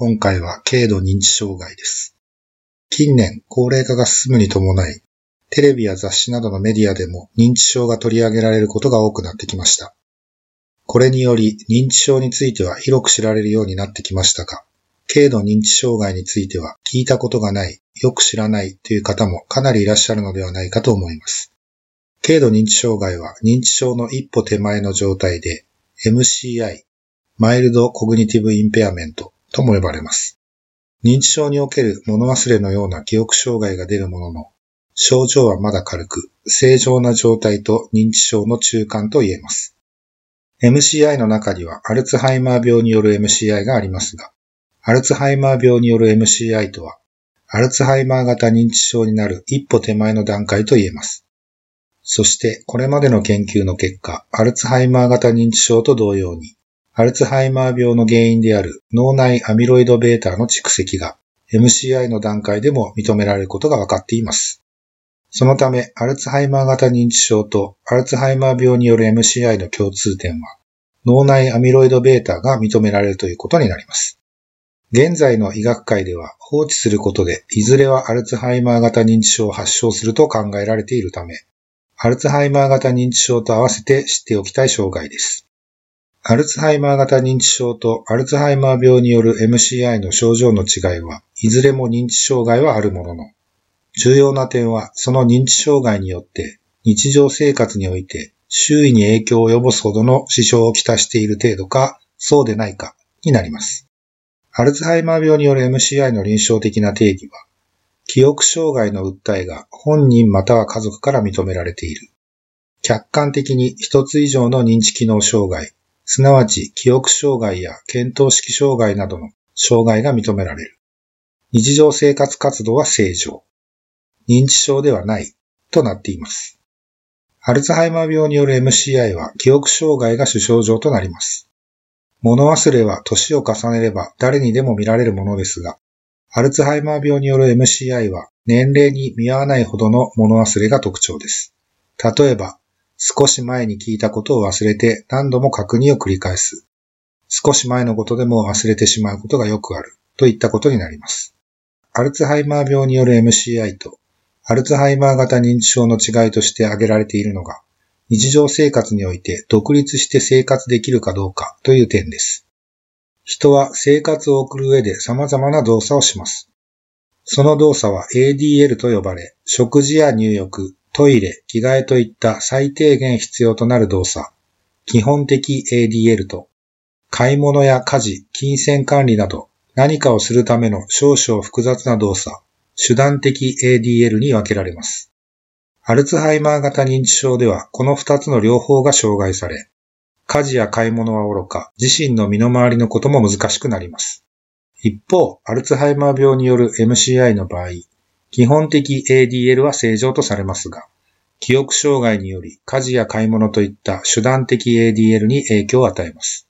今回は軽度認知障害です。近年、高齢化が進むに伴い、テレビや雑誌などのメディアでも認知症が取り上げられることが多くなってきました。これにより、認知症については広く知られるようになってきましたが、軽度認知障害については聞いたことがない、よく知らないという方もかなりいらっしゃるのではないかと思います。軽度認知障害は認知症の一歩手前の状態で MCI、 Mild Cognitive Impairment とも呼ばれます。認知症における物忘れのような記憶障害が出るものの、症状はまだ軽く、正常な状態と認知症の中間と言えます。MCI の中にはアルツハイマー病による MCI がありますが、アルツハイマー病による MCI とは、アルツハイマー型認知症になる一歩手前の段階と言えます。そして、これまでの研究の結果、アルツハイマー型認知症と同様に、アルツハイマー病の原因である脳内アミロイド β の蓄積が MCI の段階でも認められることが分かっています。そのため、アルツハイマー型認知症とアルツハイマー病による MCI の共通点は、脳内アミロイド β が認められるということになります。現在の医学界では放置することで、いずれはアルツハイマー型認知症を発症すると考えられているため、アルツハイマー型認知症と合わせて知っておきたい障害です。アルツハイマー型認知症とアルツハイマー病による MCI の症状の違いは、いずれも認知障害はあるものの、重要な点はその認知障害によって日常生活において周囲に影響を及ぼすほどの支障をきたしている程度か、そうでないかになります。アルツハイマー病による MCI の臨床的な定義は、記憶障害の訴えが本人または家族から認められている。客観的に一つ以上の認知機能障害、すなわち記憶障害や検討式障害などの障害が認められる。日常生活活動は正常。認知症ではないとなっています。アルツハイマー病による MCI は記憶障害が主症状となります。物忘れは年を重ねれば誰にでも見られるものですが、アルツハイマー病による MCI は年齢に見合わないほどの物忘れが特徴です。例えば、少し前に聞いたことを忘れて何度も確認を繰り返す。少し前のことでも忘れてしまうことがよくあるといったことになります。アルツハイマー病による MCI とアルツハイマー型認知症の違いとして挙げられているのが、日常生活において独立して生活できるかどうかという点です。人は生活を送る上で様々な動作をします。その動作は ADL と呼ばれ、食事や入浴、トイレ、着替えといった最低限必要となる動作、基本的 ADL と、買い物や家事、金銭管理など何かをするための少々複雑な動作、手段的 ADL に分けられます。アルツハイマー型認知症ではこの二つの両方が障害され、家事や買い物はおろか、自身の身の回りのことも難しくなります。一方、アルツハイマー病による MCI の場合、基本的 ADL は正常とされますが、記憶障害により家事や買い物といった手段的 ADL に影響を与えます。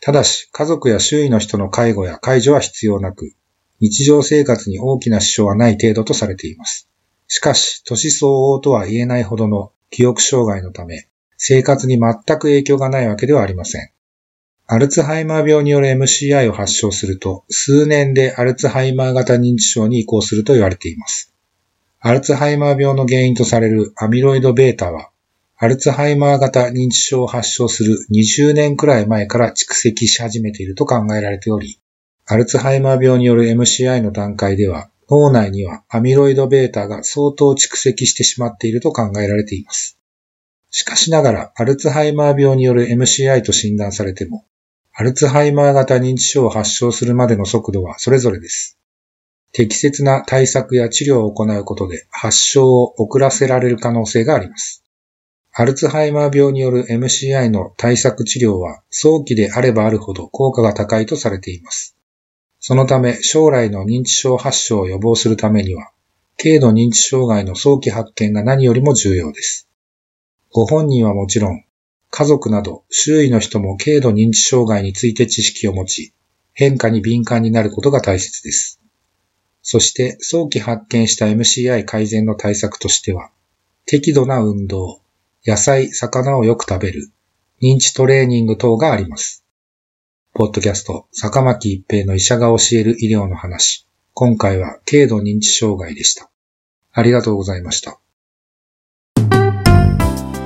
ただし、家族や周囲の人の介護や介助は必要なく、日常生活に大きな支障はない程度とされています。しかし、年相応とは言えないほどの記憶障害のため、生活に全く影響がないわけではありません。アルツハイマー病による MCI を発症すると、数年でアルツハイマー型認知症に移行すると言われています。アルツハイマー病の原因とされるアミロイド β は、アルツハイマー型認知症を発症する20年くらい前から蓄積し始めていると考えられており、アルツハイマー病による MCI の段階では、脳内にはアミロイド β が相当蓄積してしまっていると考えられています。しかしながら、アルツハイマー病による MCI と診断されても、アルツハイマー型認知症を発症するまでの速度はそれぞれです。適切な対策や治療を行うことで発症を遅らせられる可能性があります。アルツハイマー病による MCI の対策治療は早期であればあるほど効果が高いとされています。そのため将来の認知症発症を予防するためには、軽度認知障害の早期発見が何よりも重要です。ご本人はもちろん、家族など周囲の人も軽度認知障害について知識を持ち、変化に敏感になることが大切です。そして早期発見した MCI 改善の対策としては、適度な運動、野菜、魚をよく食べる、認知トレーニング等があります。ポッドキャスト、坂巻一平の医者が教える医療の話。今回は軽度認知障害でした。ありがとうございました。